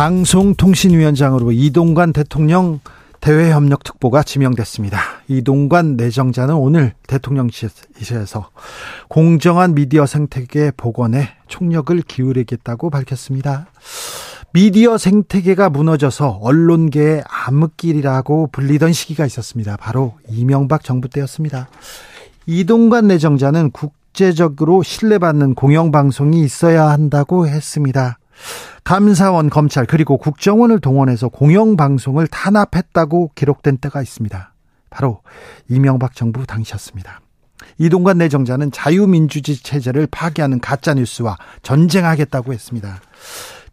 방송통신위원장으로 이동관 대통령 대외협력특보가 지명됐습니다. 이동관 내정자는 오늘 대통령실에서 공정한 미디어 생태계 복원에 총력을 기울이겠다고 밝혔습니다. 미디어 생태계가 무너져서 언론계의 암흑길이라고 불리던 시기가 있었습니다. 바로 이명박 정부 때였습니다. 이동관 내정자는 국제적으로 신뢰받는 공영방송이 있어야 한다고 했습니다. 감사원, 검찰 그리고 국정원을 동원해서 공영방송을 탄압했다고 기록된 때가 있습니다. 바로 이명박 정부 당시였습니다. 이동관 내정자는 자유민주주의 체제를 파괴하는 가짜뉴스와 전쟁하겠다고 했습니다.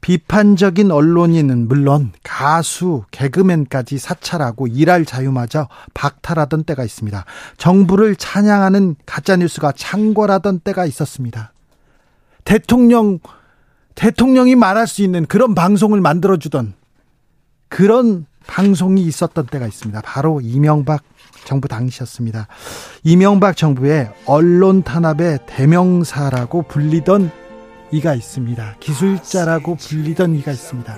비판적인 언론인은 물론 가수, 개그맨까지 사찰하고 일할 자유마저 박탈하던 때가 있습니다. 정부를 찬양하는 가짜뉴스가 창궐하던 때가 있었습니다. 대통령 대통령이 말할 수 있는 그런 방송을 만들어주던 그런 방송이 있었던 때가 있습니다. 바로 이명박 정부 당시였습니다. 이명박 정부의 언론 탄압의 대명사라고 불리던 이가 있습니다. 기술자라고 불리던 이가 있습니다.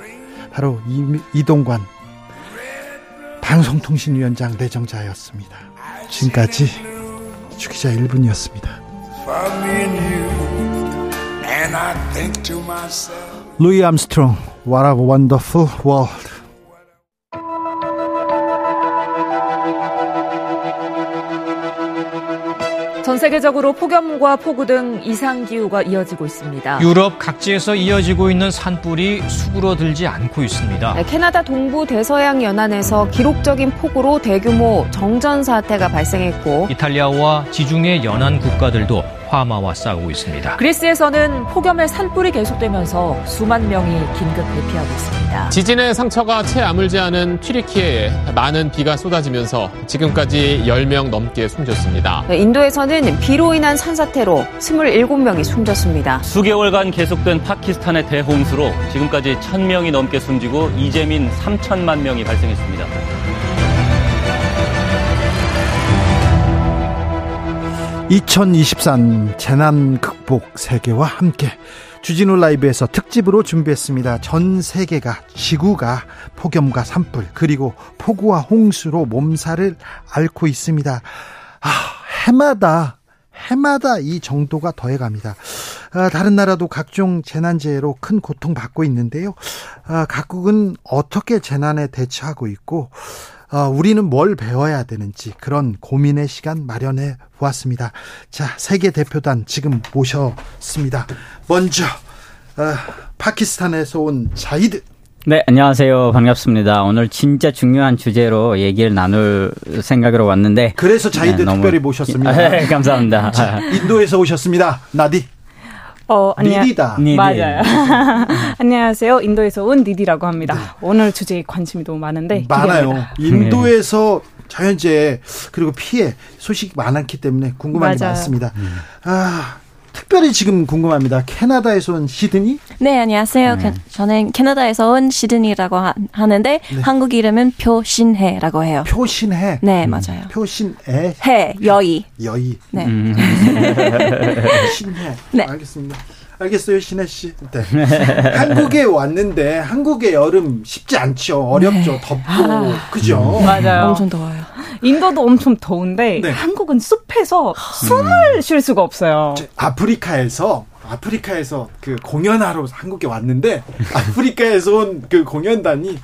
바로 이동관 방송통신위원장 내정자였습니다. 지금까지 주기자 1분이었습니다. 루이 암스트롱, What a Wonderful World. 전 세계적으로 폭염과 폭우 등 이상 기후가 이어지고 있습니다. 유럽 각지에서 이어지고 있는 산불이 수그러들지 않고 있습니다. 네, 캐나다 동부 대서양 연안에서 기록적인 폭우로 대규모 정전 사태가 발생했고 이탈리아와 지중해 연안 국가들도 화마와 싸우고 있습니다. 그리스에서는 폭염의 산불이 계속되면서 수만 명이 긴급 대피하고 있습니다. 지진의 상처가 채 아물지 않은 튀르키예에 많은 비가 쏟아지면서 지금까지 10명 넘게 숨졌습니다. 네, 인도에서는 비로 인한 산사태로 27명이 숨졌습니다. 수개월간 계속된 파키스탄의 대홍수로 지금까지 1000명이 넘게 숨지고 이재민 3천만 명이 발생했습니다. 2023 재난 극복 세계와 함께 주진우 라이브에서 특집으로 준비했습니다. 전 세계가 지구가 폭염과 산불 그리고 폭우와 홍수로 몸살을 앓고 있습니다. 아, 해마다 해마다 이 정도가 더해갑니다. 아, 다른 나라도 각종 재난재해로 큰 고통받고 있는데요. 아, 각국은 어떻게 재난에 대처하고 있고 어, 우리는 뭘 배워야 되는지 그런 고민의 시간 마련해 보았습니다. 자, 세계 대표단 지금 모셨습니다. 먼저 어, 파키스탄에서 온 자이드 네, 안녕하세요. 반갑습니다. 오늘 진짜 중요한 주제로 얘기를 나눌 생각으로 왔는데. 그래서 자이드 네, 특별히 모셨습니다. 네, 감사합니다. 자, 인도에서 오셨습니다. 나디. 어, 아니야. 니디다. 니디. 맞아요. 안녕하세요. 인도에서 온 니디라고 합니다. 네. 오늘 주제에 관심이 너무 많은데 많아요. 기대합니다. 인도에서 자연재해 그리고 피해 소식이 많았기 때문에 궁금한 맞아요. 게 많습니다. 음. 아, 특별히 지금 궁금합니다. 캐나다에서 온 시드니? 네, 안녕하세요. 네. 저는 캐나다에서 온 시드니라고 하, 는데 네. 한국 이름은 표신해라고 해요. 표신해? 네, 음. 맞아요. 표신해? 해, 여의. 여의. 네. 음. 신해. 네. 알겠습니다. 알겠어요, 신혜 씨. 네. 한국에 왔는데 한국의 여름 쉽지 않죠. 어렵죠. 네. 덥고 아, 그죠? 맞아요. 엄청 더워요. 인도도 엄청 더운데 네. 한국은 숲에서 숨을 음. 쉴 수가 없어요. 아프리카에서 아프리카에서 그 공연하러 한국에 왔는데 아프리카에서 온 그 공연단이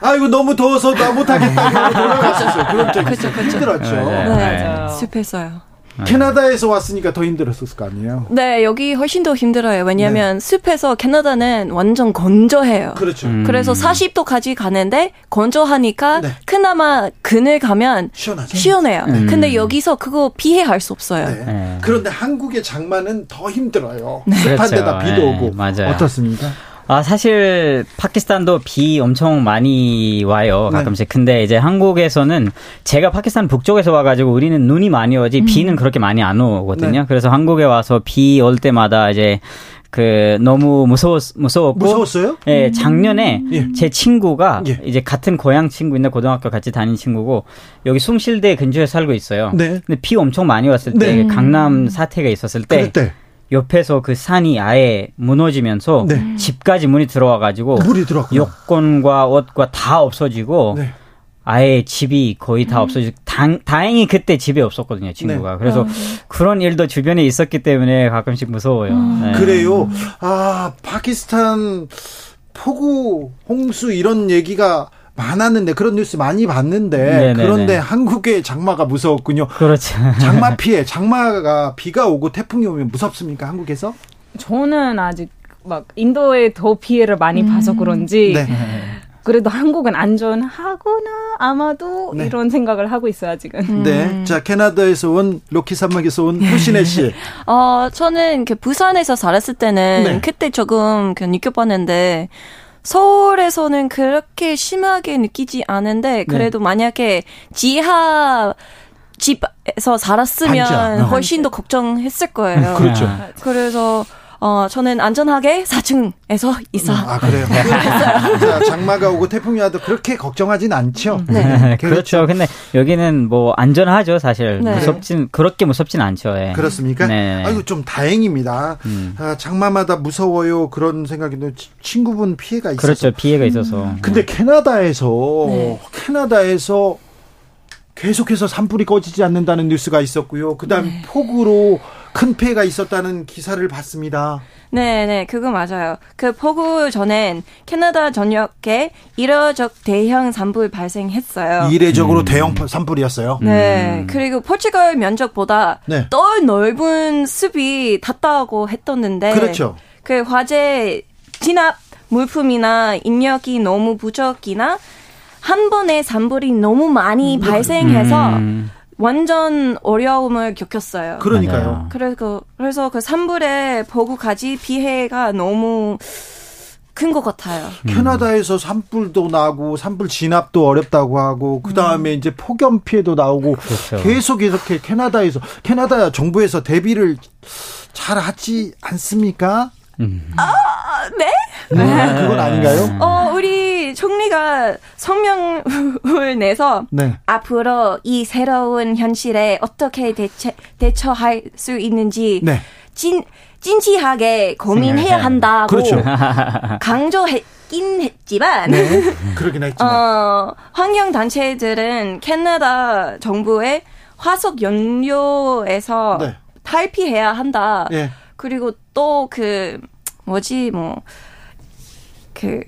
아이고 너무 더워서 나 못하겠다 돌아갔었어요. 그런 적이 그쵸. 힘들었죠. 네, 네. 맞아요. 숲에서요. 네. 캐나다에서 왔으니까 더 힘들었을 거 아니에요? 네, 여기 훨씬 더 힘들어요. 왜냐하면 네. 숲에서 캐나다는 완전 건조해요. 그렇죠. 음. 그래서 40도까지 가는데 건조하니까 네. 그나마 그늘 가면 시원하죠? 시원해요. 네. 근데 여기서 그거 피해할 수 없어요. 네. 네. 그런데 한국의 장마는 더 힘들어요. 습한 데다 비도 오고. 맞아요. 어떻습니까? 아, 사실 파키스탄도 비 엄청 많이 와요. 네. 가끔씩. 네. 근데 이제 한국에서는 제가 파키스탄 북쪽에서 와 가지고 우리는 눈이 많이 오지 음. 비는 그렇게 많이 안 오거든요. 네. 그래서 한국에 와서 비 올 때마다 이제 그 너무 무서웠 무서웠고 무서웠어요? 예, 작년에 예. 제 친구가 예. 이제 같은 고향 친구인데 고등학교 같이 다닌 친구고 여기 숭실대 근처에 살고 있어요. 네. 근데 비 엄청 많이 왔을 때 네. 강남 사태가 있었을 때 그때. 옆에서 그 산이 아예 무너지면서 네. 집까지 문이 들어와 가지고 물이 들어 여권과 옷과 다 없어지고 네. 아예 집이 거의 다 음. 없어지고 당, 다행히 그때 집에 없었거든요 친구가 네. 그래서 아, 네. 그런 일도 주변에 있었기 때문에 가끔씩 무서워요. 음. 네. 그래요. 아 파키스탄 폭우 홍수 이런 얘기가 많았는데 그런 뉴스 많이 봤는데 네네네. 그런데 한국의 장마가 무서웠군요. 그렇죠. 장마 피해, 장마가 비가 오고 태풍이 오면 무섭습니까 한국에서? 저는 아직 막 인도에 더 피해를 많이 음. 봐서 그런지 네. 그래도 한국은 안전하거나 아마도 네. 이런 생각을 하고 있어요 지금. 음. 네, 자 캐나다에서 온 로키 산맥에서 온 후신혜 씨. 어 저는 그 부산에서 살았을 때는 네. 그때 조금 그 느껴봤는데. 서울에서는 그렇게 심하게 느끼지 않은데 네. 그래도 네. 만약에 지하 집에서 살았으면 반자. 훨씬 더 걱정했을 거예요. 그렇죠. 그래서 어, 저는 안전하게 4층에서 이사. 아, 그래요? 자, 장마가 오고 태풍이 와도 그렇게 걱정하진 않죠? 네. 네. 그렇죠. 근데 여기는 뭐 안전하죠, 사실. 네. 무섭진, 그렇게 무섭진 않죠. 예. 그렇습니까? 네. 아이고, 좀 다행입니다. 음. 아, 장마마다 무서워요. 그런 생각이 드 친구분 피해가 있어서. 그렇죠. 피해가 있어서. 음. 근데 캐나다에서, 네. 캐나다에서 계속해서 산불이 꺼지지 않는다는 뉴스가 있었고요. 그 다음 네. 폭우로 큰 피해가 있었다는 기사를 봤습니다. 네, 네, 그거 맞아요. 그 폭우 전엔 캐나다 전역에 이례적 대형 산불 발생했어요. 이례적으로 음. 대형 산불이었어요. 네, 음. 그리고 포르투갈 면적보다 네. 더 넓은 숲이 닿다고 했었는데, 그렇죠. 그 화재 진압 물품이나 인력이 너무 부족이나 한 번에 산불이 너무 많이 음. 발생해서 음. 완전 어려움을 겪었어요. 그러니까요. 그래서 그래서 그 산불에 보고까지 피해가 너무 큰 것 같아요. 음. 캐나다에서 산불도 나고 산불 진압도 어렵다고 하고 그 다음에 음. 이제 폭염 피해도 나오고 그렇죠. 계속 이렇게 캐나다에서 캐나다 정부에서 대비를 잘 하지 않습니까? 음. 아, 네? 네? 그건 아닌가요? 어, 우리 총리가 성명을 내서 네. 앞으로 이 새로운 현실에 어떻게 대처, 대처할 수 있는지 네. 진, 진지하게 고민해야 한다고 그렇죠. 강조했긴 했지만 네. 그러긴 했지만 어, 환경 단체들은 캐나다 정부의 화석 연료에서 네. 탈피해야 한다. 네. 그리고 또 그 뭐지 뭐 그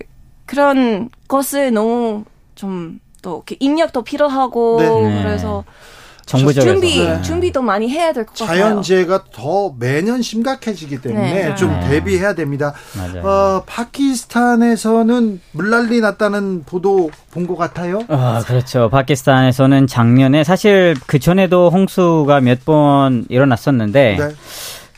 그런 것을 너무 좀 또 인력도 필요하고 네. 그래서 정부적에서 준비 네. 준비도 많이 해야 될 것 같아요. 자연재해가 더 매년 심각해지기 때문에 네. 좀 네. 대비해야 됩니다. 맞아요. 어, 파키스탄에서는 물난리 났다는 보도 본 것 같아요. 아 그렇죠. 파키스탄에서는 작년에 사실 그 전에도 홍수가 몇 번 일어났었는데.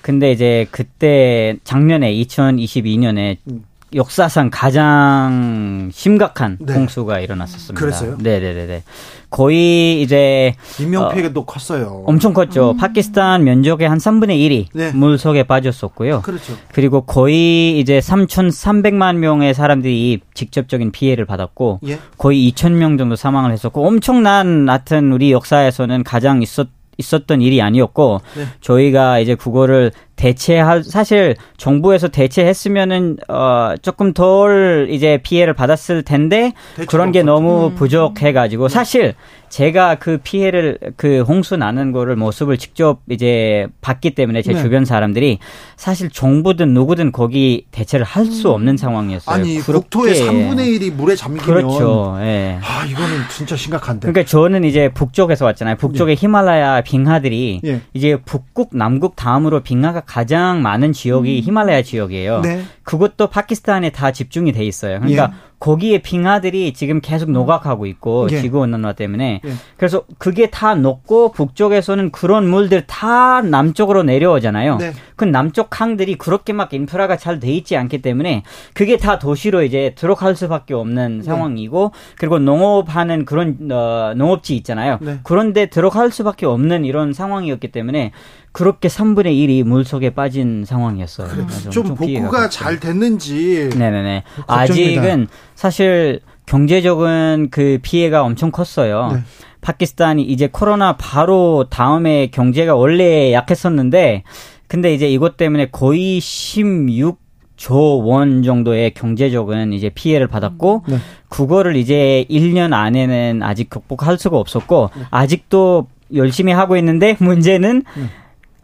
네. 근데 이제 그때 작년에 2022년에 음. 역사상 가장 심각한 네. 홍수가 일어났었습니다. 그랬어요? 네네네. 거의 이제 인명 피해도 어, 컸어요. 엄청 컸죠. 음. 파키스탄 면적의 한 3분의 1이 네. 물 속에 빠졌었고요. 그렇죠. 그리고 거의 이제 3,300만 명의 사람들이 직접적인 피해를 받았고 예? 거의 2,000명 정도 사망을 했었고 엄청난 하여튼 우리 역사에서는 가장 있었 있었던 일이 아니었고 네. 저희가 이제 그거를 대체할 사실 정부에서 대체했으면은 어 조금 덜 이제 피해를 받았을 텐데 그런 게 너무 음. 부족해 가지고 네. 사실 제가 그 피해를 그 홍수 나는 거를 모습을 직접 이제 봤기 때문에 제 네. 주변 사람들이 사실 정부든 누구든 거기 대체를 할수 음. 없는 상황이었어요. 아니 국토의 3분의 1이 물에 잠기면 그렇죠. 예. 아 이거는 진짜 심각한데. 그러니까 저는 이제 북쪽에서 왔잖아요. 북쪽의 네. 히말라야 빙하들이 예. 이제 북극 남극 다음으로 빙하가 가장 많은 지역이 음. 히말라야 지역이에요. 네. 그것도 파키스탄에 다 집중이 돼 있어요. 그러니까 예. 거기에 빙하들이 지금 계속 노각하고 있고 예. 지구 온난화 때문에 예. 그래서 그게 다 녹고 북쪽에서는 그런 물들 다 남쪽으로 내려오잖아요. 네. 그 남쪽 항들이 그렇게 막 인프라가 잘 돼 있지 않기 때문에 그게 다 도시로 이제 들어갈 수밖에 없는 네. 상황이고 그리고 농업하는 그런 어, 농업지 있잖아요. 네. 그런데 들어갈 수밖에 없는 이런 상황이었기 때문에 그렇게 3분의 1이 물 속에 빠진 상황이었어요. 좀, 좀 복구가 잘 됐는지. 네네네. 아직은 사실 경제적인 그 피해가 엄청 컸어요. 네. 파키스탄이 이제 코로나 바로 다음에 경제가 원래 약했었는데 근데 이제 이것 때문에 거의 16 조 원 정도의 경제적인 이제 피해를 받았고 네. 그거를 이제 1년 안에는 아직 극복할 수가 없었고 네. 아직도 열심히 하고 있는데 문제는 네.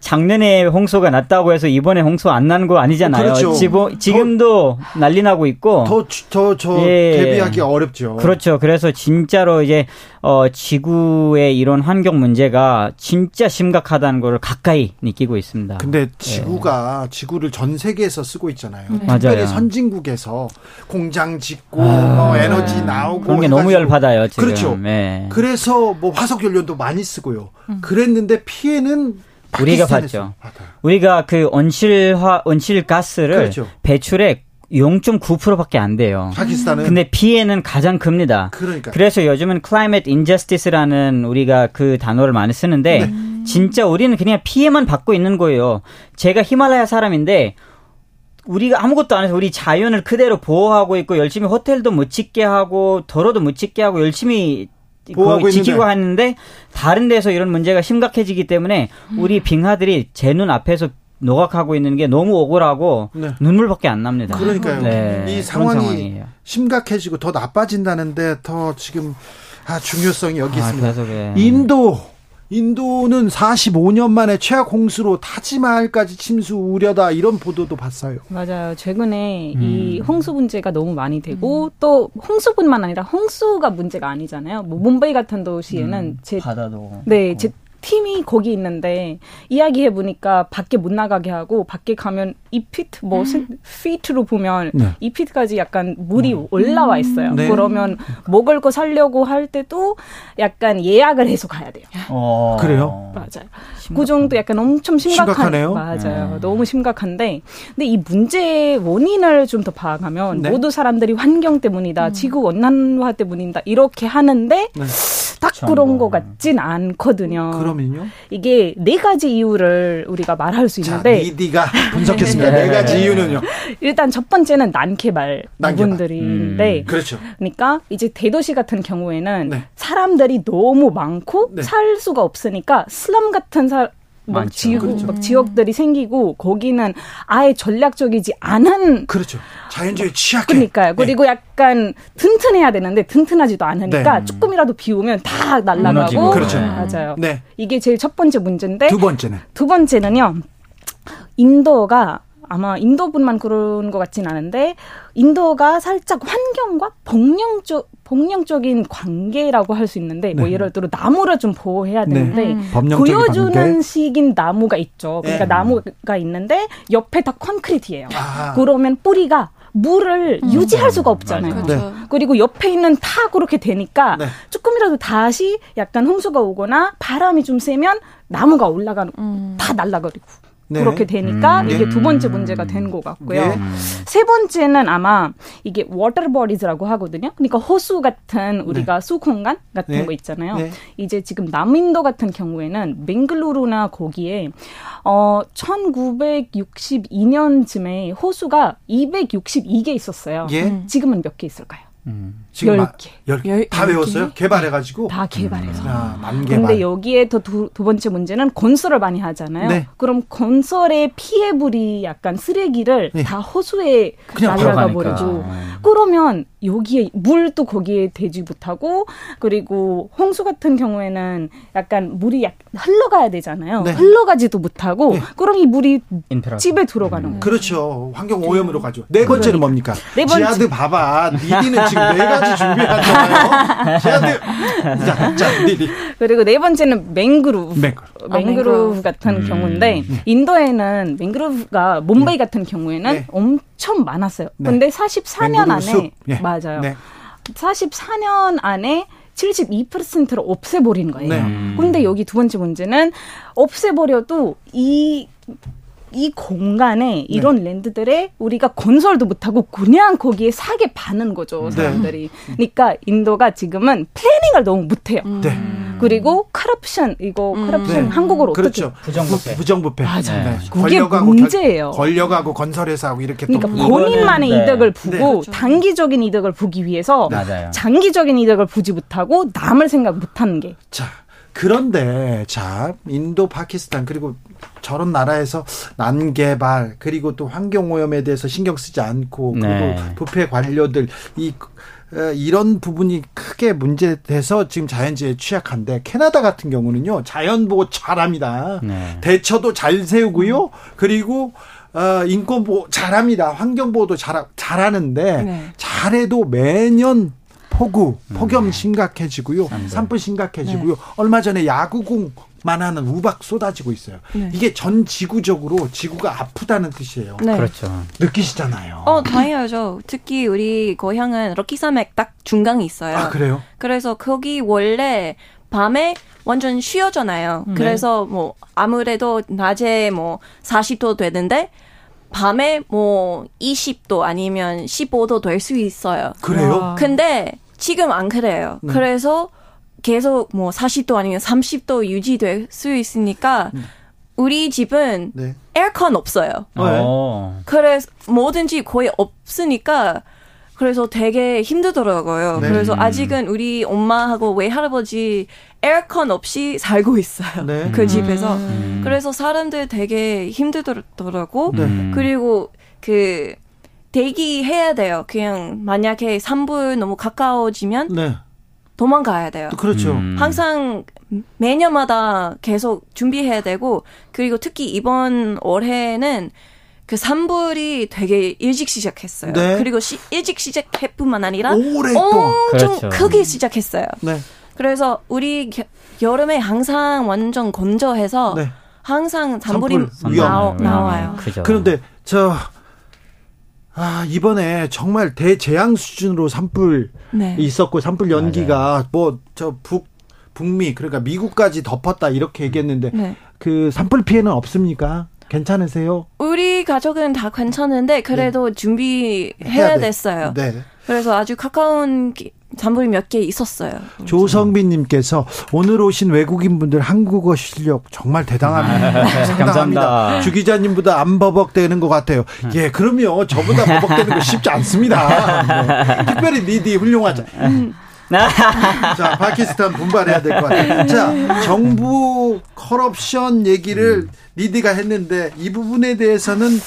작년에 홍수가 났다고 해서 이번에 홍수 안 나는 거 아니잖아요. 그렇죠. 지금, 지금도 더, 난리 나고 있고 더더저 예. 대비하기 어렵죠. 그렇죠. 그래서 진짜로 이제 어 지구의 이런 환경 문제가 진짜 심각하다는 걸 가까이 느끼고 있습니다. 근데 지구가 예. 지구를 전 세계에서 쓰고 있잖아요. 네. 특별히 맞아요. 선진국에서 공장 짓고 아, 뭐 에너지 나오고 그런 게 너무 열받아요. 지금. 그렇죠. 네. 그래서 뭐 화석 연료도 많이 쓰고요. 음. 그랬는데 피해는 우리가 봤죠. 받아요. 우리가 그 온실화 온실 가스를 그렇죠. 배출액 0.9%밖에 안 돼요. 파키스탄은 근데 피해는 가장 큽니다. 그러니까. 그래서 요즘은 climate injustice라는 우리가 그 단어를 많이 쓰는데 네. 진짜 우리는 그냥 피해만 받고 있는 거예요. 제가 히말라야 사람인데 우리가 아무것도 안 해서 우리 자연을 그대로 보호하고 있고 열심히 호텔도 못 짓게 하고 도로도 못 짓게 하고 열심히 보호하고 지키고 하는데 다른 데서 이런 문제가 심각해지기 때문에 우리 빙하들이 제 눈 앞에서 노각하고 있는 게 너무 억울하고 네. 눈물밖에 안 납니다. 그러니까요. 네, 이 상황이 심각해지고 더 나빠진다는데 더 지금 아, 중요성이 여기 아, 있습니다. 인도 인도는 45년 만에 최악 홍수로 타지마할까지 침수 우려다 이런 보도도 봤어요. 맞아요. 최근에 음. 이 홍수 문제가 너무 많이 되고 음. 또 홍수뿐만 아니라 홍수가 문제가 아니잖아요. 뭐 문베이 같은 도시에는 음. 제 바다도 네, 제 팀이 거기 있는데 이야기해 보니까 밖에 못 나가게 하고 밖에 가면 이 피트 뭐 음. 피트로 보면 네. 이 피트까지 약간 물이 음. 올라와 있어요. 네. 그러면 먹을 거 살려고 할 때도 약간 예약을 해서 가야 돼요. 어. 그래요? 맞아요. 심각한. 그 정도 약간 엄청 심각한 심각하네요. 맞아요. 네. 너무 심각한데 근데 이 문제의 원인을 좀 더 파악하면 네. 모두 사람들이 환경 때문이다. 음. 지구 온난화 때문이다. 이렇게 하는데 네. 딱 그런 것 같진 않거든요. 그러면요? 이게 네 가지 이유를 우리가 말할 수 있는데. 자, 미디가 분석했습니다. 네 가지 이유는요. 일단 첫 번째는 난개발 부분들인데. 음. 그렇죠. 그러니까 이제 대도시 같은 경우에는 네. 사람들이 너무 많고 네. 살 수가 없으니까 슬럼 같은 사, 막 지구 그렇죠. 막 지역들이 생기고 거기는 아예 전략적이지 않은 그렇죠. 자연주의 취약해. 그러니까요. 네. 그리고 약간 튼튼해야 되는데 튼튼하지도 않으니까 네. 조금이라도 비 오면 다 날라가고. 그렇죠. 맞아요. 네. 이게 제일 첫 번째 문제인데 두 번째는? 두 번째는요. 인도가 아마 인도분만 그런 것 같진 않은데 인도가 살짝 환경과 복령적 복령적인 관계라고 할 수 있는데 뭐 네. 뭐 예를 들어 나무를 좀 보호해야 네. 되는데 네. 보여주는 관계? 식인 나무가 있죠. 그러니까 네. 나무가 있는데 옆에 다 콘크리트예요. 아. 그러면 뿌리가 물을 음. 유지할 수가 없잖아요. 네. 그리고 옆에 있는 다 그렇게 되니까 네. 조금이라도 다시 약간 홍수가 오거나 바람이 좀 세면 나무가 올라가는 음. 다 날라버리고 네. 그렇게 되니까 음, 네. 이게 두 번째 문제가 된 것 같고요. 네. 세 번째는 아마 이게 워터버리즈라고 하거든요. 그러니까 호수 같은 우리가 네. 수공간 같은 네. 거 있잖아요. 네. 이제 지금 남인도 같은 경우에는 맹글루루나 거기에 어 1962년쯤에 호수가 262개 있었어요. 예? 지금은 몇 개 있을까요? 음. 지금 10개. 10개. 다 외웠어요? 개발해가지고? 다 개발해서. 음. 아, 만 개발. 근데 여기에 더두두 번째 문제는 건설을 많이 하잖아요. 네. 그럼 건설의 피해물이 약간 쓰레기를 네. 다 호수에 날아가 버리고 그러면 여기에 물도 거기에 대지 못하고 그리고 홍수 같은 경우에는 약간 물이 약 흘러가야 되잖아요. 네. 흘러가지도 못하고 네. 그럼 이 물이 집에 들어가는 음. 거예요. 그렇죠. 환경 오염으로 가죠. 네 번째는 뭡니까? 네 번째. 지하드 봐봐. 니디는 지금 지금 네 가지 준비하잖아요. 제한테 자, 자, 리리. 그리고 네 번째는 맹그루브. 맹그루브, 아, 맹그루브 같은 음. 경우인데 네. 인도에는 맹그루브가 몬베이 네. 같은 경우에는 네. 엄청 많았어요. 네. 근데 44년 안에 네. 맞아요. 44년 안에 72%를 없애버린 거예요. 네. 근데 여기 두 번째 문제는 없애버려도 이 이 공간에 이런 네. 랜드들에 우리가 건설도 못하고 그냥 거기에 사게 파는 거죠 네. 사람들이. 네. 그러니까 인도가 지금은 플래닝을 너무 못해요. 네. 그리고 커럽션 이거 커럽션 네. 한국어로 그렇죠. 어떻게 부정부패. 부정부패. 맞아요. 네. 그게 문제예요. 권력하고 건설회사하고 이렇게 그러니까 본인만의 이득을 보고 그렇죠. 단기적인 이득을 보기 위해서 맞아요. 장기적인 이득을 보지 못하고 남을 생각 못하는 게. 자. 그런데 자 인도 파키스탄 그리고 저런 나라에서 난개발 그리고 또 환경 오염에 대해서 신경 쓰지 않고 그리고 네. 부패 관료들 이 이런 부분이 크게 문제돼서 지금 자연재해 취약한데 캐나다 같은 경우는요 자연 보호 잘합니다 네. 대처도 잘 세우고요 그리고 어, 인권 보호 잘합니다 환경 보호도 잘 잘하는데 네. 잘해도 매년 폭우, 폭염 음. 심각해지고요. 산불 심각해지고요. 네. 얼마 전에 야구공 만 하는 우박 쏟아지고 있어요. 네. 이게 전 지구적으로 지구가 아프다는 뜻이에요. 네. 그렇죠. 느끼시잖아요. 어, 당연하죠. 특히 우리 고향은 럭키산맥 딱 중간에 있어요. 아, 그래요? 그래서 거기 원래 밤에 완전 쉬어잖아요. 네. 그래서 뭐 아무래도 낮에 뭐 40도 되는데 밤에 뭐 20도 아니면 15도 될 수 있어요. 그래요? 근데 지금 안 그래요. 네. 그래서 계속 뭐 40도 아니면 30도 유지될 수 있으니까 음. 우리 집은 네. 에어컨 없어요. 네. 어. 그래서 뭐든지 거의 없으니까 그래서 되게 힘들더라고요. 네. 그래서 아직은 우리 엄마하고 외할아버지 에어컨 없이 살고 있어요. 네. 그 집에서. 음. 그래서 사람들 되게 힘들더라고. 네. 그리고 그 대기해야 돼요. 그냥 만약에 산불 너무 가까워지면 네. 도망가야 돼요. 그렇죠. 음. 항상 매년마다 계속 준비해야 되고 그리고 특히 이번 올해는 그 산불이 되게 일찍 시작했어요. 네. 그리고 시, 일찍 시작해뿐만 아니라 오래 엄청 그렇죠. 크게 시작했어요. 네. 그래서 우리 겨, 여름에 항상 완전 건조해서 네. 항상 산불이 산불 나오, 나와요. 그런데 저 아, 이번에 정말 대재앙 수준으로 산불 네. 있었고 산불 연기가 뭐 저 북 북미 그러니까 미국까지 덮었다 이렇게 얘기했는데 네. 그 산불 피해는 없습니까? 괜찮으세요? 우리 가족은 다 괜찮은데 그래도 네. 준비해야 됐어요. 네. 그래서 아주 가까운 잔불이 몇 개 있었어요. 조성빈님께서 오늘 오신 외국인분들 한국어 실력 정말 대단합니다. 아, 상당합니다. 주 기자님보다 안 버벅대는 것 같아요. 예, 그럼요. 저보다 버벅대는 거 쉽지 않습니다. 네. 특별히 니디 훌륭하죠. 자, 파키스탄 분발해야 될 것 같아요. 자, 정부 커럽션 얘기를 니디가 했는데 이 부분에 대해서는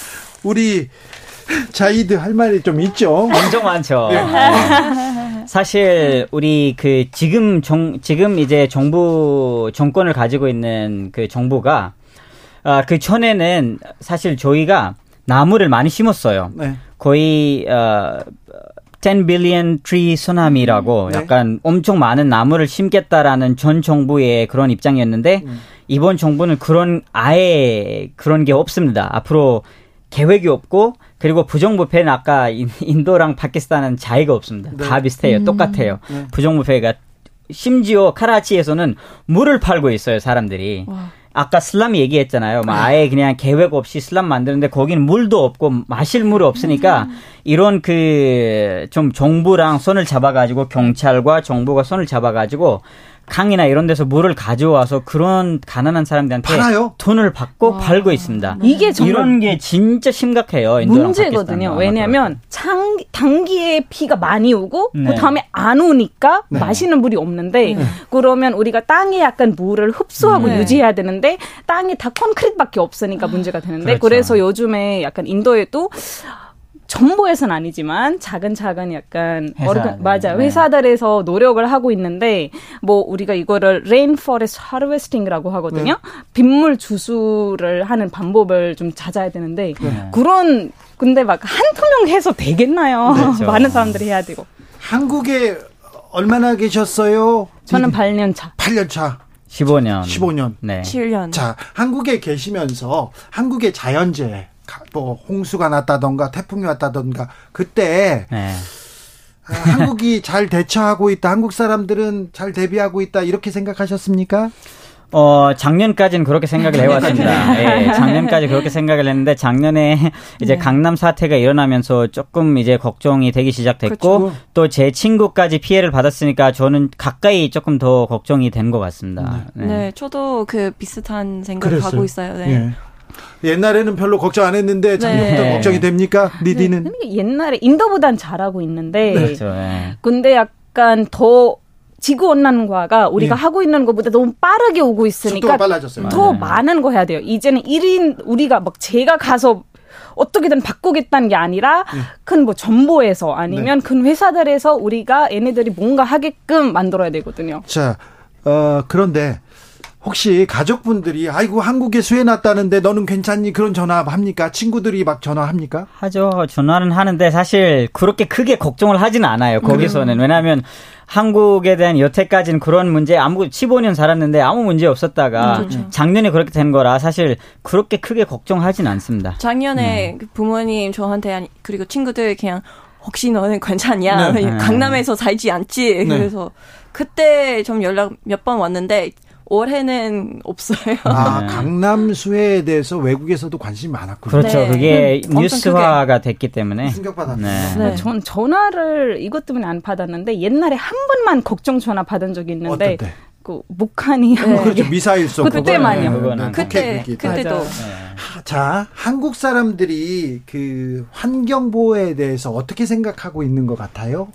우리 자이드 할 말이 좀 있죠. 엄청 많죠. 네. 사실 우리 그 지금 정 지금 이제 정부 정권을 가지고 있는 그 정부가 아, 그 전에는 사실 저희가 나무를 많이 심었어요. 네. 거의 어, 10 billion tree 소나미라고 네. 약간 엄청 많은 나무를 심겠다라는 전 정부의 그런 입장이었는데 음. 이번 정부는 그런 아예 그런 게 없습니다. 앞으로 계획이 없고 그리고 부정부패는 아까 인도랑 파키스탄은 차이가 없습니다. 네. 다 비슷해요. 음. 똑같아요. 네. 부정부패가 심지어 카라치에서는 물을 팔고 있어요, 사람들이. 와. 아까 슬람 얘기했잖아요. 막 네. 아예 그냥 계획 없이 슬람 만드는데 거기는 물도 없고 마실 물이 없으니까 음. 이런 그 좀 정부랑 손을 잡아가지고 경찰과 정부가 손을 잡아가지고 강이나 이런 데서 물을 가져와서 그런 가난한 사람들한테 팔아요? 돈을 받고 와. 팔고 있습니다. 이게 이런 게 진짜 심각해요. 문제거든요. 왜냐하면 장, 단기에 피가 많이 오고 네. 그 다음에 안 오니까 네. 마시는 물이 없는데 네. 그러면 우리가 땅에 약간 물을 흡수하고 네. 유지해야 되는데 땅에 다 콘크리트밖에 없으니까 문제가 되는데 그렇죠. 그래서 요즘에 약간 인도에도 전부에서는 아니지만 차근차근 약간 회사, 어르 맞아 네. 회사들에서 노력을 하고 있는데 뭐 우리가 이거를 rainforest harvesting이라고 하거든요. 네. 빗물 주수를 하는 방법을 좀 찾아야 되는데 네. 그런 근데 막한 투명해서 되겠나요? 그렇죠. 많은 사람들이 해야 되고. 한국에 얼마나 계셨어요? 저는 8년 차. 8년 차. 15년. 15년. 네. 7년. 자, 한국에 계시면서 한국의 자연재해, 뭐 홍수가 났다던가 태풍이 왔다던가 그때 네. 아, 한국이 잘 대처하고 있다. 한국 사람들은 잘 대비하고 있다. 이렇게 생각하셨습니까? 어, 작년까지는 그렇게 생각을 해왔습니다. 예, 작년까지 그렇게 생각을 했는데 작년에 이제 네. 강남 사태가 일어나면서 조금 이제 걱정이 되기 시작됐고 그렇죠. 또제 친구까지 피해를 받았으니까 저는 가까이 조금 더 걱정이 된 것 같습니다. 네. 네. 네. 저도 그 비슷한 생각을 하고 있어요. 네. 예. 옛날에는 별로 걱정 안 했는데 작년부터 네. 걱정이 됩니까? 리디는? 네. 옛날에 인도보단 잘하고 있는데 그렇죠. 네. 근데 약간 더 지구 온난화가 우리가 예. 하고 있는 것보다 너무 빠르게 오고 있으니까 더 네. 많은 거 해야 돼요. 이제는 1인 우리가 막 제가 가서 어떻게든 바꾸겠다는 게 아니라 예. 큰뭐 정보에서 아니면 네. 큰 회사들에서 우리가 얘네들이 뭔가 하게끔 만들어야 되거든요. 자, 어, 그런데 혹시 가족분들이 아이고 한국에 수해 났다는데 너는 괜찮니 그런 전화 합니까? 친구들이 막 전화합니까? 하죠. 전화는 하는데 사실 그렇게 크게 걱정을 하지는 않아요. 거기서는 그래요? 왜냐하면 한국에 대한 여태까지는 그런 문제 아무 15년 살았는데 아무 문제 없었다가 음, 그렇죠. 작년에 그렇게 된 거라 사실 그렇게 크게 걱정하진 않습니다. 작년에 네. 부모님 저한테 그리고 친구들 그냥 혹시 너는 괜찮냐? 네. 강남에서 살지 않지? 네. 그래서 그때 좀 연락 몇 번 왔는데 올해는 없어요. 아, 네. 강남 수해에 대해서 외국에서도 관심이 많았군요. 그렇죠. 네. 그게 음, 뉴스화가 됐기 때문에. 충격받았네. 네. 네. 전 전화를 이것 때문에 안 받았는데 옛날에 한 번만 걱정 전화 받은 적이 있는데? 그 북한이 네. 그렇죠 미사일 쏘고 그때만요. 네, 그때 그때도 자 한국 사람들이 그 환경 보호에 대해서 어떻게 생각하고 있는 것 같아요?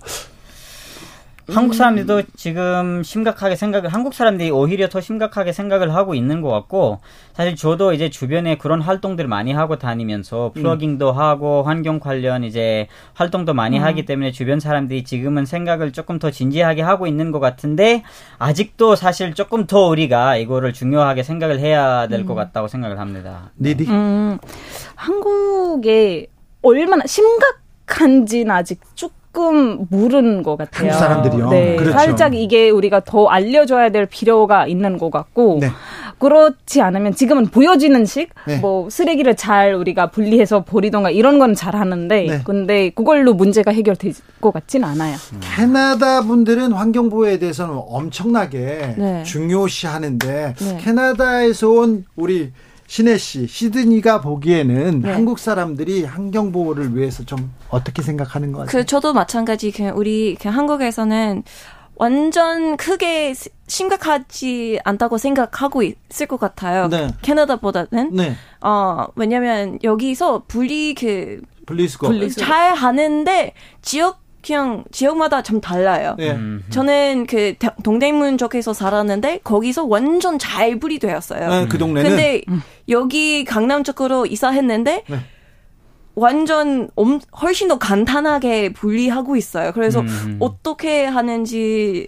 한국 사람들도 지금 심각하게 생각을 한국 사람들이 오히려 더 심각하게 생각을 하고 있는 것 같고 사실 저도 이제 주변에 그런 활동들을 많이 하고 다니면서 음. 플러깅도 음. 하고 환경 관련 이제 활동도 많이 음. 하기 때문에 주변 사람들이 지금은 생각을 조금 더 진지하게 하고 있는 것 같은데 아직도 사실 조금 더 우리가 이거를 중요하게 생각을 해야 될것 음. 같다고 생각을 합니다. 음, 한국에 얼마나 심각 한지는 아직 쭉 조금 모르는 것 같아요. 한국 사람들이요. 네, 그렇죠. 살짝 이게 우리가 더 알려줘야 될 필요가 있는 것 같고 네. 그렇지 않으면 지금은 보여지는 식, 네. 뭐 쓰레기를 잘 우리가 분리해서 버리던가 이런 건 잘 하는데, 네. 근데 그걸로 문제가 해결될 것 같진 않아요. 음. 캐나다 분들은 환경 보호에 대해서는 엄청나게 네. 중요시하는데 네. 캐나다에서 온 우리 신혜 씨, 시드니가 보기에는 네. 한국 사람들이 환경 보호를 위해서 좀 어떻게 생각하는 것 같아요? 그 저도 마찬가지 그냥 우리 그냥 한국에서는 완전 크게 심각하지 않다고 생각하고 있을 것 같아요. 네. 캐나다보다는. 네. 어, 왜냐면 여기서 분리 그 분리수거 잘 하는데 지역 그냥 지역마다 좀 달라요. 네. 저는 그 동대문 쪽에서 살았는데 거기서 완전 잘 분리되었어요. 네, 그 동네는. 근데 음. 여기 강남 쪽으로 이사했는데 네. 완전 엄, 훨씬 더 간단하게 분리하고 있어요. 그래서 음. 어떻게 하는지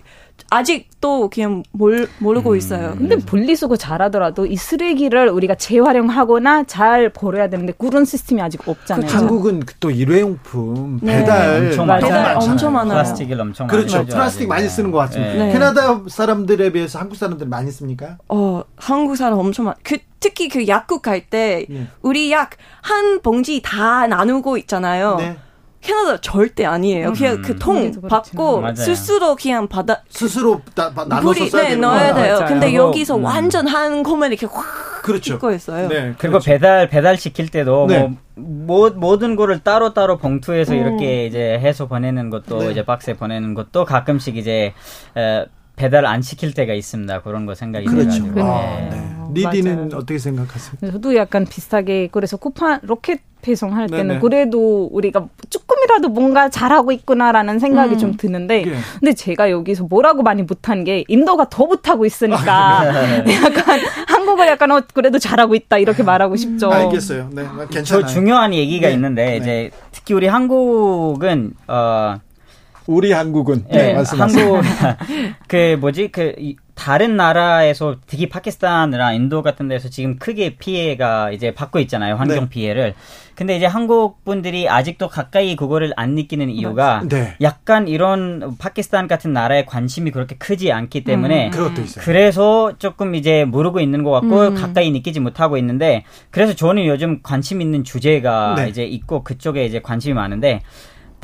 아직도 그냥 몰, 모르고 음. 있어요. 근데 분리수거 잘하더라도 이 쓰레기를 우리가 재활용하거나 잘 버려야 되는데 그런 시스템이 아직 없잖아요. 그렇죠. 한국은 또 일회용품 네. 배달 엄청, 배달 엄청 많아요. 플라스틱을 엄청 그렇죠. 많이 플라스틱 많이 쓰는 것 같습니다. 네. 캐나다 사람들에 비해서 한국 사람들 많이 씁니까? 어, 한국 사람 엄청 많. 그 특히 그 약국 갈때 네. 우리 약 한 봉지 다 나누고 있잖아요. 네. 캐나다 절대 아니에요. 그냥 음. 그통 음, 받고 맞아요. 스스로 그냥 받아 스스로 다, 나눠서 써야 네, 넣어야 돼요. 맞아요. 근데 여기서 음. 완전 한 코만 이렇게 확 그렇죠. 찍고 있어요. 네, 그리고 그렇죠. 배달 배달 시킬 때도 네. 뭐 모든 거를 따로 따로 봉투에서 음. 이렇게 이제 해서 보내는 것도 네. 이제 박스에 보내는 것도 가끔씩 이제 에, 배달 안 시킬 때가 있습니다. 그런 거 생각이 그렇죠. 아, 네. 네. 리디는 맞아요. 어떻게 생각하세요? 저도 약간 비슷하게 그래서 쿠팡 로켓 배송할 때는 네네. 그래도 우리가 조금이라도 뭔가 잘하고 있구나라는 생각이 음. 좀 드는데 네. 근데 제가 여기서 뭐라고 많이 못한 게 인도가 더 못하고 있으니까 아, 네. 약간 한국을 약간 어, 그래도 잘하고 있다 이렇게 말하고 싶죠. 알겠어요. 네, 괜찮아요. 저 중요한 얘기가 네. 있는데 네. 이제 특히 우리 한국은 어 우리 한국은 네, 한국 그 뭐지 그 다른 나라에서 특히 파키스탄이나 인도 같은 데서 지금 크게 피해가 이제 받고 있잖아요. 환경 네. 피해를. 근데 이제 한국 분들이 아직도 가까이 그거를 안 느끼는 이유가 네. 약간 이런 파키스탄 같은 나라에 관심이 그렇게 크지 않기 때문에 음. 그것도 있어요. 그래서 조금 이제 모르고 있는 것 같고 음. 가까이 느끼지 못하고 있는데 그래서 저는 요즘 관심 있는 주제가 네. 이제 있고 그쪽에 이제 관심이 많은데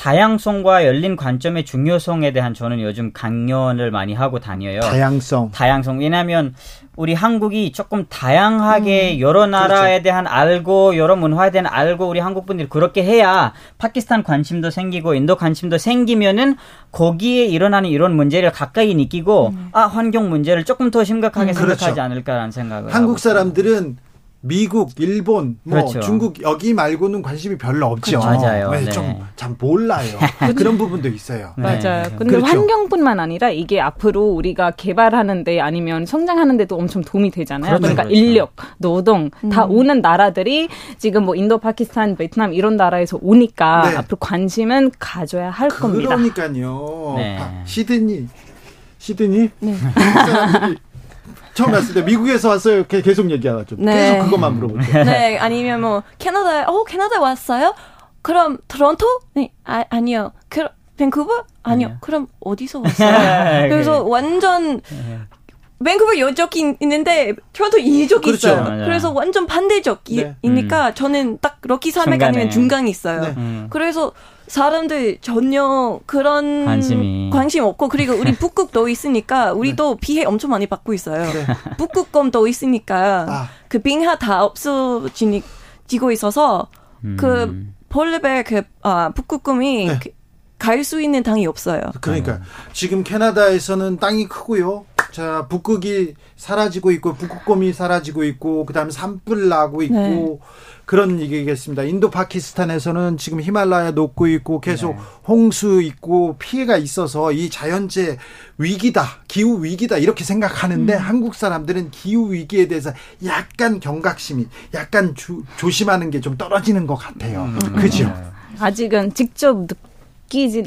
다양성과 열린 관점의 중요성에 대한 저는 요즘 강연을 많이 하고 다녀요. 다양성. 다양성. 왜냐하면 우리 한국이 조금 다양하게 음, 여러 나라에 그렇죠. 대한 알고 여러 문화에 대한 알고 우리 한국 분들이 그렇게 해야 파키스탄 관심도 생기고 인도 관심도 생기면은 거기에 일어나는 이런 문제를 가까이 느끼고 음. 아 환경 문제를 조금 더 심각하게 음, 생각하지 그렇죠. 않을까라는 생각을 한국 사람들은 미국, 일본, 뭐 그렇죠. 중국 여기 말고는 관심이 별로 없죠. 그렇죠. 맞아요. 네, 네. 좀잘 몰라요. 그런 부분도 있어요. 네. 맞아요. 근데 그렇죠. 환경뿐만 아니라 이게 앞으로 우리가 개발하는데 아니면 성장하는데도 엄청 도움이 되잖아요. 그렇죠. 그러니까 그렇죠. 인력, 노동 음. 다 오는 나라들이 지금 뭐 인도, 파키스탄, 베트남 이런 나라에서 오니까 네. 앞으로 관심은 가져야 할 겁니다. 그러니까요. 네. 시드니, 시드니 네. 사람들이 처음 왔을 때 미국에서 왔어요. 계속 얘기하죠. 네. 계속 그것만 물어볼게요. 네, 아니면 뭐 캐나다에 어 캐나다 왔어요? 그럼 토론토? 네, 아, 아니요. 그 밴쿠버? 아니요. 네. 그럼 어디서 왔어요? 그래서 완전 밴쿠버 여적이 있는데 토론토 이적이 그렇죠. 있어요. 맞아요. 그래서 완전 반대적이니까 네. 음. 저는 딱 럭키 산맥 아니면 중간이 있어요. 네. 음. 그래서 사람들 전혀 그런 관심이. 관심 없고 그리고 우리 북극도 있으니까 우리도 네. 피해 엄청 많이 받고 있어요. 네. 북극곰도 있으니까 아. 그 빙하 다 없어지고 있어서 음. 그 폴르벨 그 아, 북극곰이 네. 그 갈수 있는 땅이 없어요. 그러니까 지금 캐나다에서는 땅이 크고요. 자 북극이 사라지고 있고 북극곰이 사라지고 있고 그다음에 산불 나고 있고 네. 그런 얘기겠습니다. 인도 파키스탄에서는 지금 히말라야 녹고 있고 계속 네. 홍수 있고 피해가 있어서 이 자연재 위기다, 기후 위기다 이렇게 생각하는데 음. 한국 사람들은 기후 위기에 대해서 약간 경각심이, 약간 주, 조심하는 게 좀 떨어지는 것 같아요. 음. 그죠? 네. 아직은 직접 느끼진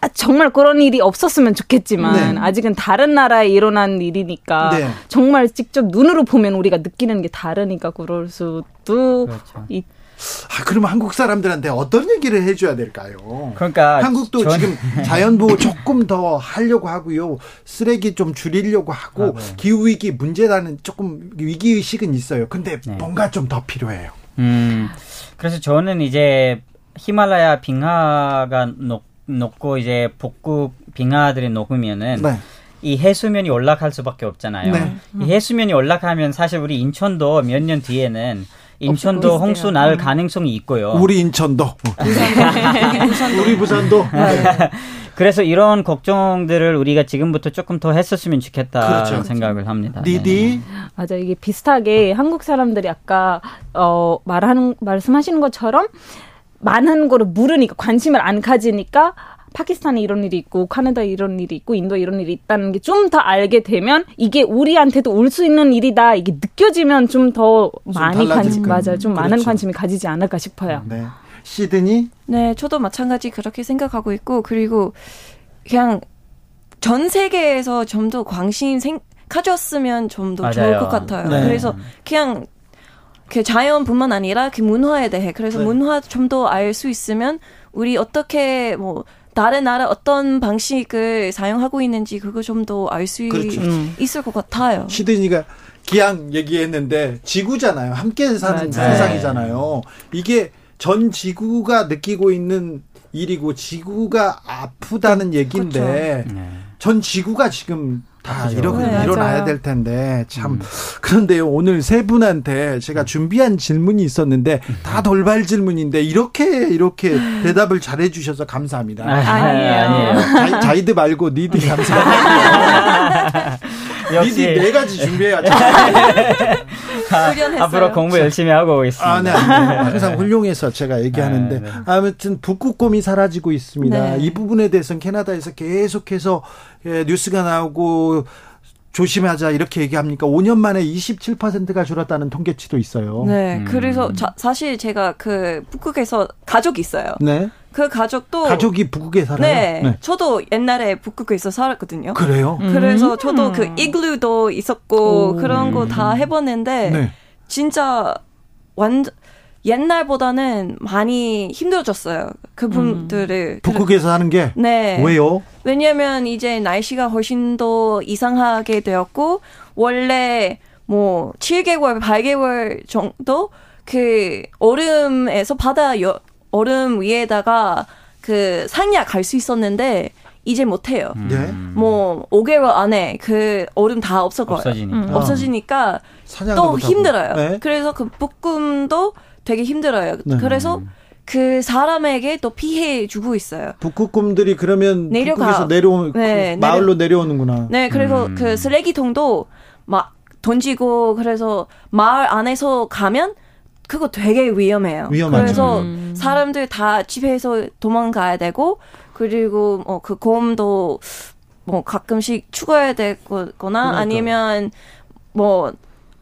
아, 정말 그런 일이 없었으면 좋겠지만 네. 아직은 다른 나라에 일어난 일이니까 네. 정말 직접 눈으로 보면 우리가 느끼는 게 다르니까 그럴 수도 그렇죠. 있. 아, 그러면 한국 사람들한테 어떤 얘기를 해줘야 될까요? 그러니까 한국도 전... 지금 자연보호 조금 더 하려고 하고요, 쓰레기 좀 줄이려고 하고 아, 네. 기후 위기 문제라는 조금 위기 의식은 있어요. 근데 네. 뭔가 좀 더 필요해요. 음, 그래서 저는 이제 히말라야 빙하가 높 녹고 이제 복구 빙하들이 녹으면은 네. 이 해수면이 올라갈 수밖에 없잖아요. 네. 이 해수면이 올라가면 사실 우리 인천도 몇 년 뒤에는 인천도 홍수 날 음. 가능성이 있고요. 우리 인천도. 우리 부산도. 네. 그래서 이런 걱정들을 우리가 지금부터 조금 더 했었으면 좋겠다 그렇죠. 생각을 합니다. 디디. 네. 맞아 이게 비슷하게 한국 사람들이 아까 어 말하는 말씀하시는 것처럼 많은 거를 모르니까 관심을 안 가지니까 파키스탄에 이런 일이 있고 카나다에 이런 일이 있고 인도에 이런 일이 있다는 게 좀 더 알게 되면 이게 우리한테도 올 수 있는 일이다 이게 느껴지면 좀 더 많이 관심 맞아요 좀 그렇죠. 많은 관심이 가지지 않을까 싶어요. 네. 시드니? 네, 저도 마찬가지 그렇게 생각하고 있고 그리고 그냥 전 세계에서 좀 더 관심 생 가졌으면 좀 더 좋을 것 같아요. 네. 그래서 그냥 그 자연뿐만 아니라 그 문화에 대해 그래서 네. 문화 좀 더 알 수 있으면 우리 어떻게 뭐 다른 나라 어떤 방식을 사용하고 있는지 그거 좀 더 알수 그렇죠. 음. 있을 것 같아요. 시드니가 기왕 얘기했는데 지구잖아요. 함께 사는 맞아요. 세상이잖아요. 이게 전 지구가 느끼고 있는 일이고 지구가 아프다는 얘기인데 그렇죠. 전 지구가 지금 다 이렇게 네, 일어나야 될 텐데 참 음. 그런데요 오늘 세 분한테 제가 준비한 질문이 있었는데 다 돌발 질문인데 이렇게 이렇게 대답을 잘해 주셔서 감사합니다. 아, 아니에요. 아니에요. 자히드 말고 니디 감사합니다. 역시 니디 네 가지 준비해야죠. 아, 앞으로 공부 열심히 하고 오겠습니다. 아, 네. 항상 훌륭해서 제가 얘기하는데 아, 네. 아무튼 북극곰이 사라지고 있습니다. 네. 이 부분에 대해서는 캐나다에서 계속해서 예, 뉴스가 나오고 조심하자 이렇게 얘기합니까? 5년 만에 27%가 줄었다는 통계치도 있어요. 네, 음. 그래서 자, 사실 제가 그 북극에서 가족이 있어요. 네. 그 가족도 가족이 북극에 살아요. 네, 네. 저도 옛날에 북극에서 살았거든요. 그래요? 그래서 음. 저도 그 이글루도 있었고 오. 그런 거 다 해봤는데 네. 진짜 완전 옛날보다는 많이 힘들어졌어요. 그분들을 음. 북극에서 하는 게 네. 왜요? 왜냐면 이제 날씨가 훨씬 더 이상하게 되었고 원래 뭐 7개월, 8개월 정도 그 얼음에서 바다 여, 얼음 위에다가 그 상야 갈수 있었는데 이제 못 해요. 음. 네. 뭐 5개월 안에 그 얼음 다 없어져요. 없어지니까, 음. 없어지니까 또 힘들어요. 네. 그래서 그 볶음도 되게 힘들어요. 네. 그래서 그 사람에게 또 피해 주고 있어요. 북극곰들이 그러면 내려가 내려오 네, 그 마을로 내려. 오는구나 네, 그리고 음. 그 쓰레기통도 막 던지고 그래서 마을 안에서 가면 그거 되게 위험해요. 위험하죠. 그래서 음. 사람들 다 집에서 도망가야 되고 그리고 뭐 그 곰도 뭐 가끔씩 죽어야 되거나 아니면 뭐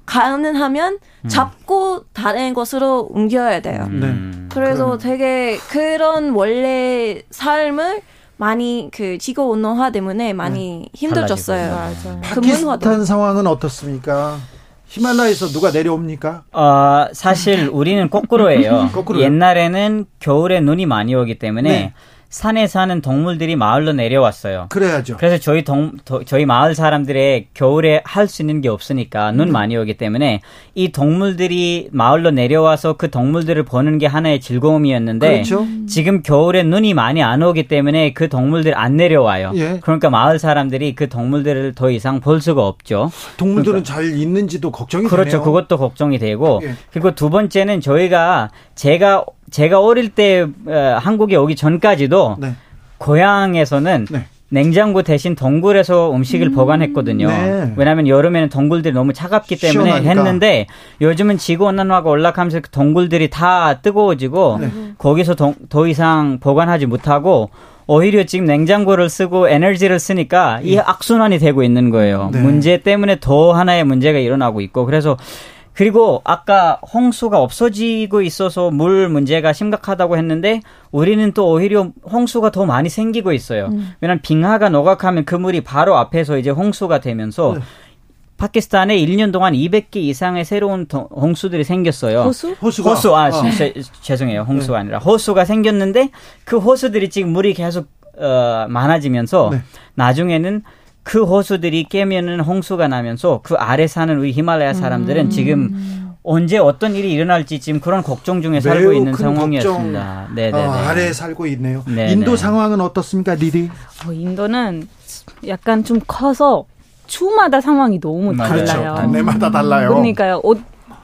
가능하면 음. 잡고 다른 곳으로 옮겨야 돼요. 음. 네. 그래서 그러면. 되게 그런 원래 삶을 많이 그 지구 온난화 때문에 많이 네. 힘들어졌어요. 맞아. 파키스탄 상황은 어떻습니까? 히말라야에서 누가 내려옵니까? 어, 사실 우리는 거꾸로예요. 거꾸로요? 옛날에는 겨울에 눈이 많이 오기 때문에 네. 산에 사는 동물들이 마을로 내려왔어요. 그래야죠. 그래서 저희 동 도, 저희 마을 사람들의 겨울에 할 수 있는 게 없으니까 눈 음. 많이 오기 때문에 이 동물들이 마을로 내려와서 그 동물들을 보는 게 하나의 즐거움이었는데 그렇죠. 지금 겨울에 눈이 많이 안 오기 때문에 그 동물들 안 내려와요. 예. 그러니까 마을 사람들이 그 동물들을 더 이상 볼 수가 없죠. 동물들은 그러니까. 잘 있는지도 걱정이 그렇죠. 되네요. 그것도 걱정이 되고 예. 그리고 두 번째는 저희가 제가 제가 어릴 때 어, 한국에 오기 전까지도 네. 고향에서는 네. 냉장고 대신 덩굴에서 음식을 음~ 보관했거든요. 네. 왜냐하면 여름에는 덩굴들이 너무 차갑기 때문에 시원하니까. 했는데 요즘은 지구 온난화가 올라가면서 그 덩굴들이 다 뜨거워지고 네. 거기서 더, 더 이상 보관하지 못하고 오히려 지금 냉장고를 쓰고 에너지를 쓰니까 이 예. 악순환이 되고 있는 거예요. 네. 문제 때문에 더 하나의 문제가 일어나고 있고 그래서 그리고 아까 홍수가 없어지고 있어서 물 문제가 심각하다고 했는데 우리는 또 오히려 홍수가 더 많이 생기고 있어요. 음. 왜냐하면 빙하가 노각하면 그 물이 바로 앞에서 이제 홍수가 되면서 네. 파키스탄에 1년 동안 200개 이상의 새로운 홍수들이 생겼어요. 호수? 호수가? 호수, 아, 어. 제, 죄송해요. 홍수가 네. 아니라. 호수가 생겼는데 그 호수들이 지금 물이 계속, 어, 많아지면서 네. 나중에는 그 호수들이 깨면은 홍수가 나면서 그 아래 사는 우리 히말라야 사람들은 음. 지금 언제 어떤 일이 일어날지 지금 그런 걱정 중에 살고 있는 상황이었습니다. 네, 네, 네. 아래에 살고 있네요. 네네. 인도 네. 상황은 어떻습니까, 리디? 어, 인도는 약간 좀 커서 주마다 상황이 너무 달라요. 그렇죠. 동네마다 달라요. 그러니까요.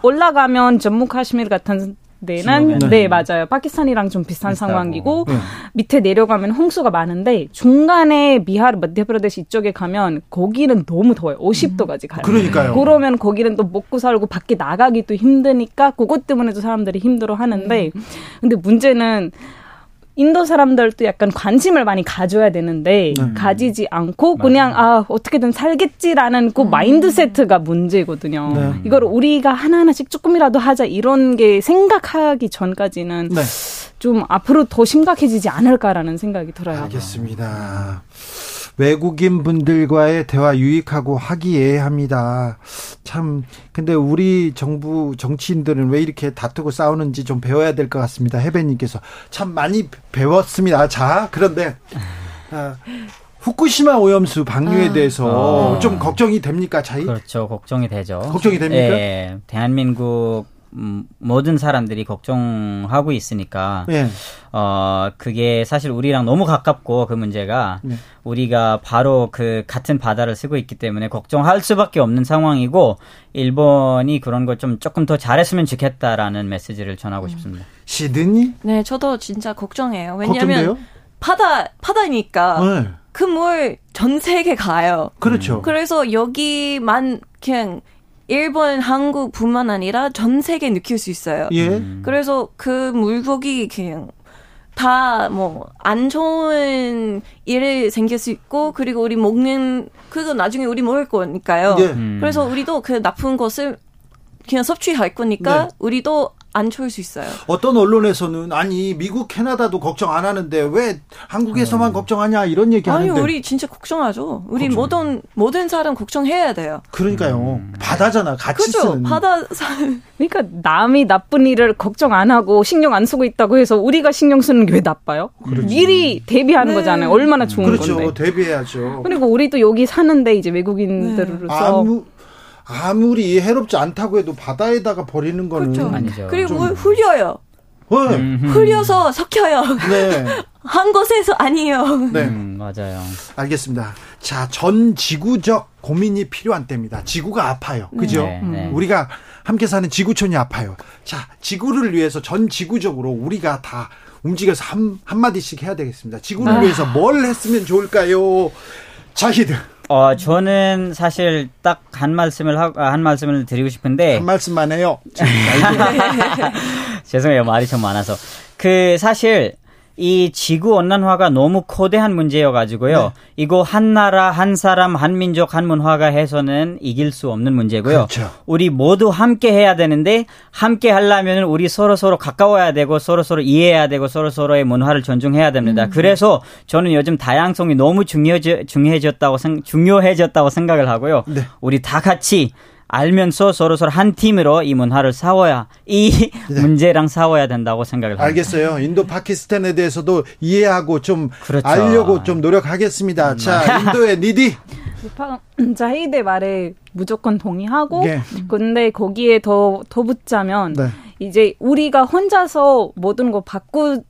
올라가면 전무 카시미르 같은 데는 네. 네 맞아요. 파키스탄이랑 좀 비슷한 비슷하고. 상황이고 네. 밑에 내려가면 홍수가 많은데 중간에 비하르 마디아프라데시 이쪽에 가면 거기는 너무 더워요. 50도까지 가요. 그러니까요. 그러면 거기는 또 먹고 살고 밖에 나가기도 힘드니까 그것 때문에도 사람들이 힘들어 하는데 음. 근데 문제는 인도 사람들도 약간 관심을 많이 가져야 되는데 네. 가지지 않고 그냥 아 어떻게든 살겠지라는 그 음. 마인드세트가 문제거든요. 네. 이걸 우리가 하나하나씩 조금이라도 하자 이런 게 생각하기 전까지는 네. 좀 앞으로 더 심각해지지 않을까라는 생각이 들어요. 알겠습니다. 외국인 분들과의 대화 유익하고 화기애애합니다. 참 근데 우리 정부 정치인들은 왜 이렇게 다투고 싸우는지 좀 배워야 될 것 같습니다. 해배님께서 참 많이 배웠습니다. 자 그런데 아, 후쿠시마 오염수 방류에 아. 대해서 아. 좀 걱정이 됩니까, 차이? 그렇죠, 걱정이 되죠. 걱정이 됩니까? 예, 대한민국 음, 모든 사람들이 걱정하고 있으니까 네. 어 그게 사실 우리랑 너무 가깝고 그 문제가 네. 우리가 바로 그 같은 바다를 쓰고 있기 때문에 걱정할 수밖에 없는 상황이고 일본이 그런 걸 좀 조금 더 잘했으면 좋겠다라는 메시지를 전하고 음. 싶습니다. 시드니? 네, 저도 진짜 걱정해요. 왜냐하면 바다 바다니까 네. 그물 전 세계 가요. 그렇죠. 그래서 여기만 그냥 일본, 한국뿐만 아니라 전 세계 느낄 수 있어요. 예. 음. 그래서 그 물고기 그냥 다 뭐 안 좋은 일이 생길 수 있고 그리고 우리 먹는 그거 나중에 우리 먹을 거니까요. 예. 음. 그래서 우리도 그 나쁜 것을 그냥 섭취할 거니까 네. 우리도 안 좋을 수 있어요. 어떤 언론에서는 아니 미국 캐나다도 걱정 안 하는데 왜 한국에서만 음. 걱정하냐 이런 얘기 하는데 아니 우리 진짜 걱정하죠. 우리 걱정. 모든 모든 사람 걱정해야 돼요. 그러니까요. 음. 바다잖아. 같이 그죠? 쓰는. 바다 그러니까 남이 나쁜 일을 걱정 안 하고 신경 안 쓰고 있다고 해서 우리가 신경 쓰는 게 왜 나빠요? 그렇지. 미리 대비하는 네. 거잖아요. 얼마나 좋은 그렇죠. 건데. 그렇죠. 대비해야죠. 그리고 우리 도 여기 사는데 이제 외국인들로서 네. 아무 아무리 해롭지 않다고 해도 바다에다가 버리는 거는 그렇죠. 아니죠. 그리고 흘려요. 네. 흘려서 섞여요. 네. 한 곳에서 아니에요. 네. 음, 맞아요. 알겠습니다. 자, 전 지구적 고민이 필요한 때입니다. 지구가 아파요. 그죠? 네, 네. 우리가 함께 사는 지구촌이 아파요. 자, 지구를 위해서 전 지구적으로 우리가 다 움직여서 한, 한마디씩 해야 되겠습니다. 지구를 아. 위해서 뭘 했으면 좋을까요? 자히드. 어, 저는 사실 딱 한 말씀을 하, 한 말씀을 드리고 싶은데. 한 말씀만 해요. 죄송해요. 말이 좀 많아서. 그 사실 이 지구 온난화가 너무 거대한 문제여 가지고요. 네. 이거 한 나라, 한 사람, 한 민족, 한 문화가 해서는 이길 수 없는 문제고요. 그렇죠. 우리 모두 함께 해야 되는데 함께 하려면 우리 서로 서로 가까워야 되고 서로 서로 이해해야 되고 서로 서로의 문화를 존중해야 됩니다. 음. 그래서 저는 요즘 다양성이 너무 중요해졌, 중요해졌다고 생, 중요해졌다고 생각을 하고요. 네. 우리 다 같이 알면서 서로 서로 한 팀으로 이 문화를 싸워야 이 네. 문제랑 싸워야 된다고 생각을 합니다. 알겠어요. 인도 파키스탄에 대해서,도 이해하고 좀 그렇죠. 알려고 좀 노력하겠습니다. 음. 자, 인도의 니디. 자히데 말에 무조건 동의하고 네. 근데 거기에 더 더 붙자면 네. 이제 우리가 혼자서 모든 거 바꾸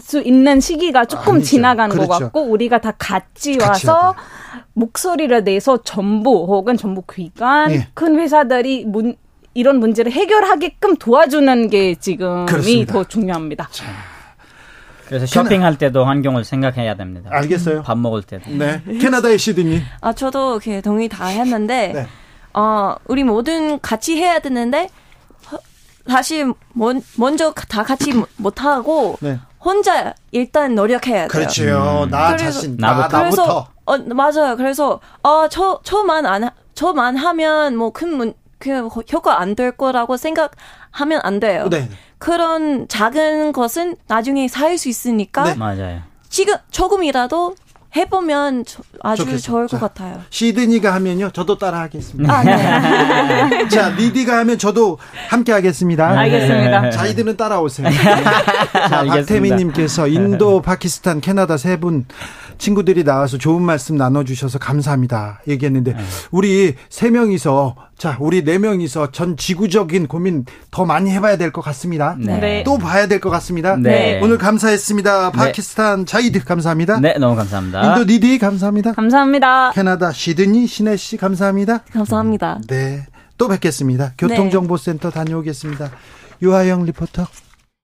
수 있는 시기가 조금 아니죠. 지나간 그렇죠. 것 같고 우리가 다 같이 와서 목소리를 내서 정부 혹은 정부 기관 예. 큰 회사들이 문, 이런 문제를 해결하게끔 도와주는 게 지금이 그렇습니다. 더 중요합니다. 자. 그래서 쇼핑할 때도 환경을 생각해야 됩니다. 알겠어요. 밥 먹을 때도. 네. 캐나다의 시드니. 아 저도 동의 다 했는데 네. 어 우리 모든 같이 해야 되는데 다시 먼저 다 같이 못 하고 네. 혼자 일단 노력해야 돼요. 그렇죠. 음. 나 그래서, 자신 나, 나부터. 그래서 어 맞아요. 그래서 어저 저만 안 저만 하면 뭐 큰 문 그 효과 안 될 거라고 생각하면 안 돼요. 네. 그런 작은 것은 나중에 살 수 있으니까 네. 맞아요. 지금 조금이라도 해보면 아주 좋겠어. 좋을 것 같아요. 시드니가 하면요, 저도 따라 하겠습니다. 아, 네. 자, 리디가 하면 저도 함께 하겠습니다. 알겠습니다. 자이드는 따라오세요. 자, 박태민님께서 인도, 파키스탄, 캐나다 세 분 친구들이 나와서 좋은 말씀 나눠주셔서 감사합니다. 얘기했는데, 네. 우리 세 명이서 자, 우리 네 명이서 전 지구적인 고민 더 많이 해봐야 될 것 같습니다. 네. 네. 또 봐야 될 것 같습니다. 네. 오늘 감사했습니다. 네. 파키스탄 자이드 감사합니다. 네, 너무 감사합니다. 인도 니디 감사합니다. 감사합니다. 캐나다 시드니 신혜 씨 감사합니다. 감사합니다. 네, 또 뵙겠습니다. 교통정보센터 다녀오겠습니다. 유하영 리포터.